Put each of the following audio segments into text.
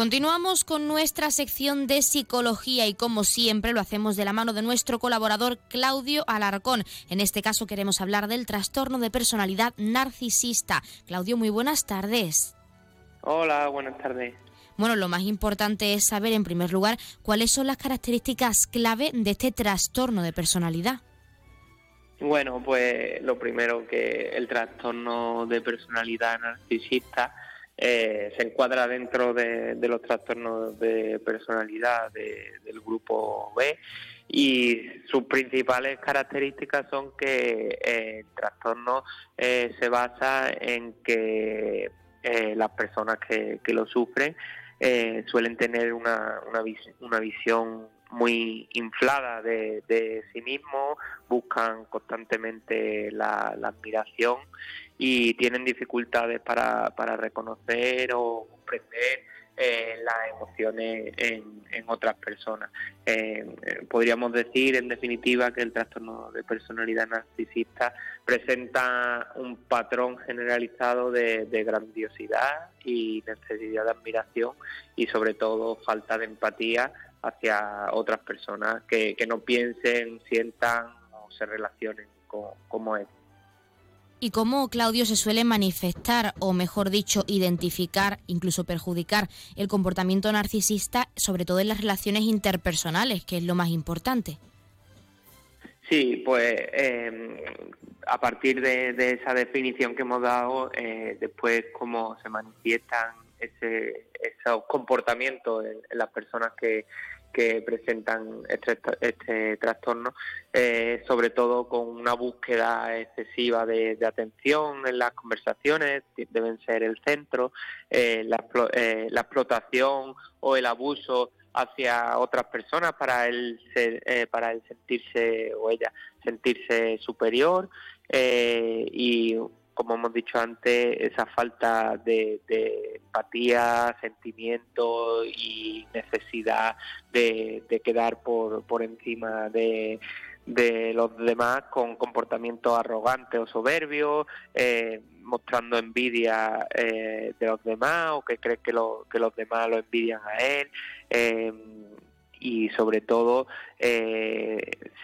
Continuamos con nuestra sección de psicología y como siempre lo hacemos de la mano de nuestro colaborador Claudio Alarcón. En este caso queremos hablar del trastorno de personalidad narcisista. Claudio, muy buenas tardes. Hola, buenas tardes. Bueno, lo más importante es saber en primer lugar cuáles son las características clave de este trastorno de personalidad. Bueno, pues lo primero que el trastorno de personalidad narcisista eh, se encuadra dentro de, los trastornos de personalidad del grupo B y sus principales características son que eh, el trastorno eh, se basa en que las personas que, lo sufren suelen tener una, una, visión muy inflada de, sí mismo, buscan constantemente la admiración y tienen dificultades para, reconocer o comprender eh, las emociones en, otras personas. Eh, podríamos decir, en definitiva, que el trastorno de personalidad narcisista presenta un patrón generalizado de, de grandiosidad y necesidad de admiración y, sobre todo, falta de empatía hacia otras personas que, que no piensen, sientan o se relacionen con, como es y cómo Claudio se suele manifestar, o mejor dicho, identificar, incluso perjudicar el comportamiento narcisista, sobre todo en las relaciones interpersonales, que es lo más importante. Sí, pues em, a partir de, esa definición que hemos dado, eh, después cómo se manifiestan ese, esos comportamientos en las personas que, que presentan este, este trastorno, eh, sobre todo con una búsqueda excesiva de, atención en las conversaciones, deben ser el centro, eh, la, eh, la, explotación o el abuso hacia otras personas para él, para él sentirse o ella sentirse superior y como hemos dicho antes, esa falta de, empatía, sentimiento y necesidad de, quedar por, por encima de, los demás con comportamiento arrogante o soberbio, eh, mostrando envidia eh, de los demás o que cree que, lo, que los demás lo envidian a él. Eh, y sobre todo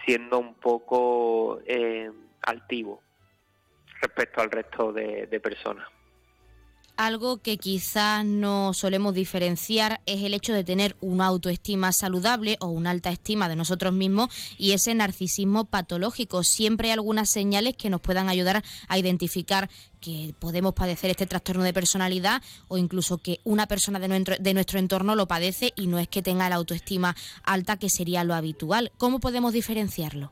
siendo un poco altivo respecto al resto de, personas. Algo que quizás no solemos diferenciar es el hecho de tener una autoestima saludable o una alta estima de nosotros mismos y ese narcisismo patológico. Siempre hay algunas señales que nos puedan ayudar a identificar que podemos padecer este trastorno de personalidad o incluso que una persona de nuestro, entorno lo padece y no es que tenga la autoestima alta, que sería lo habitual. ¿Cómo podemos diferenciarlo?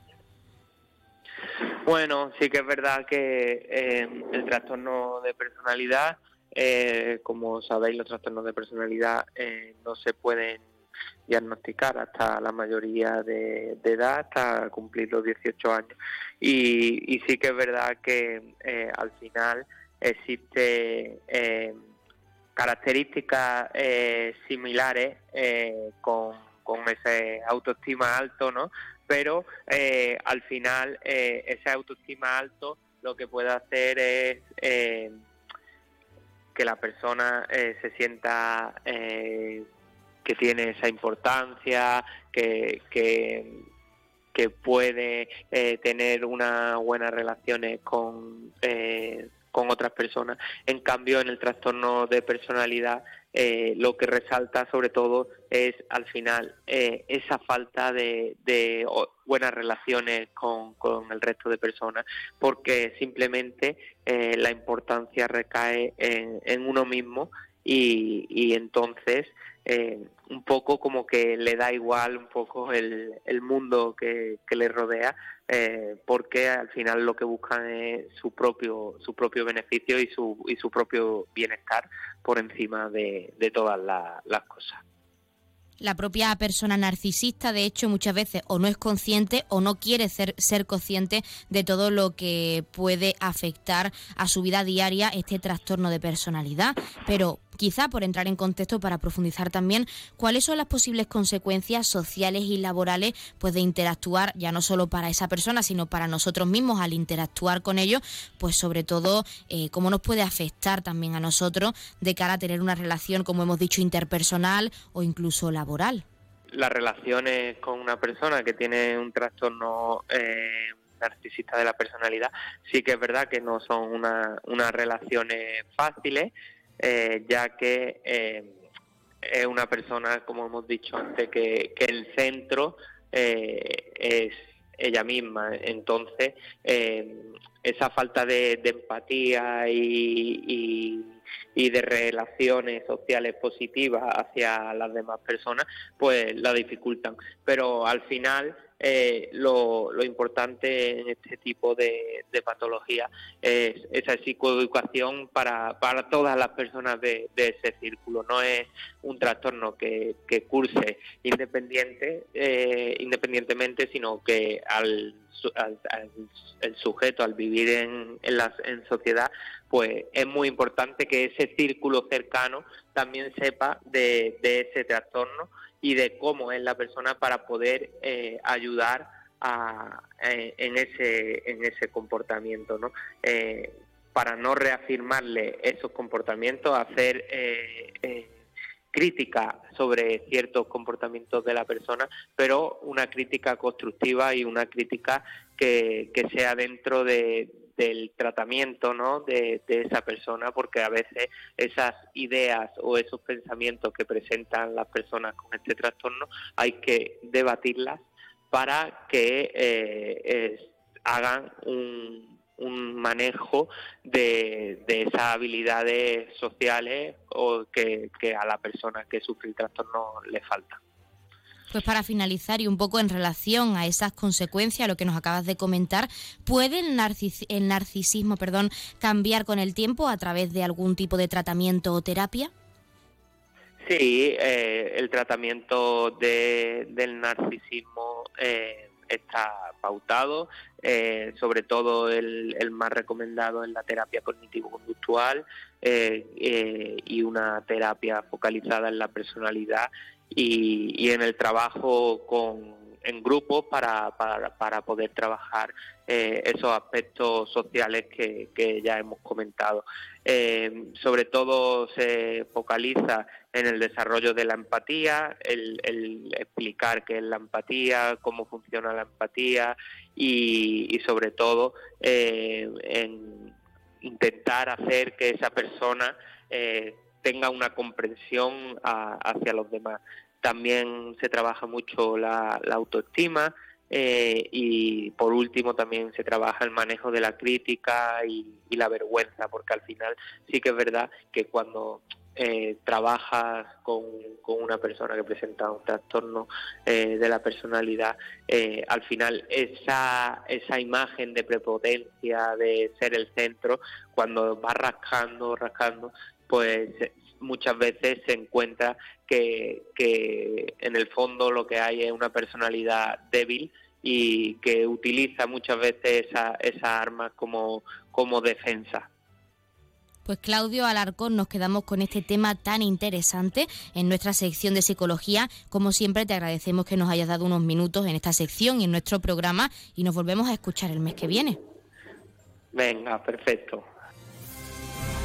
Bueno, sí que es verdad que eh, el trastorno de personalidad, eh, como sabéis, los trastornos de personalidad eh, no se pueden diagnosticar hasta la mayoría de, edad, hasta cumplir los 18 años. Y, sí que es verdad que al final existe características similares con, con ese autoestima alto, ¿no? Pero eh, al final eh, ese autoestima alto lo que puede hacer es eh, que la persona eh, se sienta que tiene esa importancia, que, que, que puede tener unas buenas relaciones con, con otras personas. En cambio, en el trastorno de personalidad eh, lo que resalta sobre todo es al final eh, esa falta de, buenas relaciones con, el resto de personas, porque simplemente eh, la importancia recae en, uno mismo y, entonces un poco como que le da igual un poco el, mundo que, le rodea, porque al final lo que buscan es su propio su propio beneficio y su y su propio bienestar por encima de, todas las cosas. La propia persona narcisista, de hecho, muchas veces o no es consciente o no quiere ser, ser consciente de todo lo que puede afectar a su vida diaria este trastorno de personalidad. Pero quizá por entrar en contexto para profundizar también cuáles son las posibles consecuencias sociales y laborales pues de interactuar ya no solo para esa persona, sino para nosotros mismos al interactuar con ellos, pues sobre todo eh, cómo nos puede afectar también a nosotros de cara a tener una relación, como hemos dicho, interpersonal o incluso laboral. Las relaciones con una persona que tiene un trastorno eh, narcisista de la personalidad, sí que es verdad que no son unas relaciones fáciles, eh, ya que eh, es una persona, como hemos dicho antes, que, el centro es ella misma. Entonces, esa falta de, empatía y, y, de relaciones sociales positivas hacia las demás personas, pues la dificultan. Pero al final eh, lo, importante en este tipo de, patología es esa psicoeducación para, para todas las personas de, ese círculo. No es un trastorno que, curse independiente, eh, independientemente, sino que al, el sujeto, al vivir en, en sociedad, pues es muy importante que ese círculo cercano también sepa de, ese trastorno y de cómo es la persona para poder eh, ayudar a, eh, en, ese, en ese comportamiento, ¿no? Eh, para no reafirmarle esos comportamientos, hacer crítica sobre ciertos comportamientos de la persona, pero una crítica constructiva y una crítica que sea dentro de, del tratamiento ¿no? de, esa persona, porque a veces esas ideas o esos pensamientos que presentan las personas con este trastorno hay que debatirlas para que eh, hagan un, manejo de, esas habilidades sociales o que, que a la persona que sufre el trastorno le falta. Pues para finalizar y un poco en relación a esas consecuencias, lo que nos acabas de comentar, ¿puede el, narcisismo perdón, cambiar con el tiempo a través de algún tipo de tratamiento o terapia? Sí, eh, el tratamiento del narcisismo eh, está pautado, eh, sobre todo el, el, más recomendado es la terapia cognitivo-conductual y una terapia focalizada en la personalidad y, en el trabajo con, en grupo para, para, poder trabajar eh, esos aspectos sociales que, que ya hemos comentado. Eh, sobre todo se focaliza en el desarrollo de la empatía, el, explicar qué es la empatía, cómo funciona la empatía y, sobre todo eh, en intentar hacer que esa persona tenga una comprensión hacia los demás. También se trabaja mucho la, autoestima eh, y por último también se trabaja el manejo de la crítica y, la vergüenza, porque al final sí que es verdad que cuando eh, trabajas con, una persona que presenta un trastorno eh, de la personalidad, al final esa, esa imagen de prepotencia, de ser el centro, cuando va rascando, rascando, pues muchas veces se encuentra que, en el fondo lo que hay es una personalidad débil y que utiliza muchas veces esa, esa arma como, como defensa. Pues Claudio Alarcón, nos quedamos con este tema tan interesante en nuestra sección de psicología. Como siempre, te agradecemos que nos hayas dado unos minutos en esta sección y en nuestro programa y nos volvemos a escuchar el mes que viene. Venga, perfecto.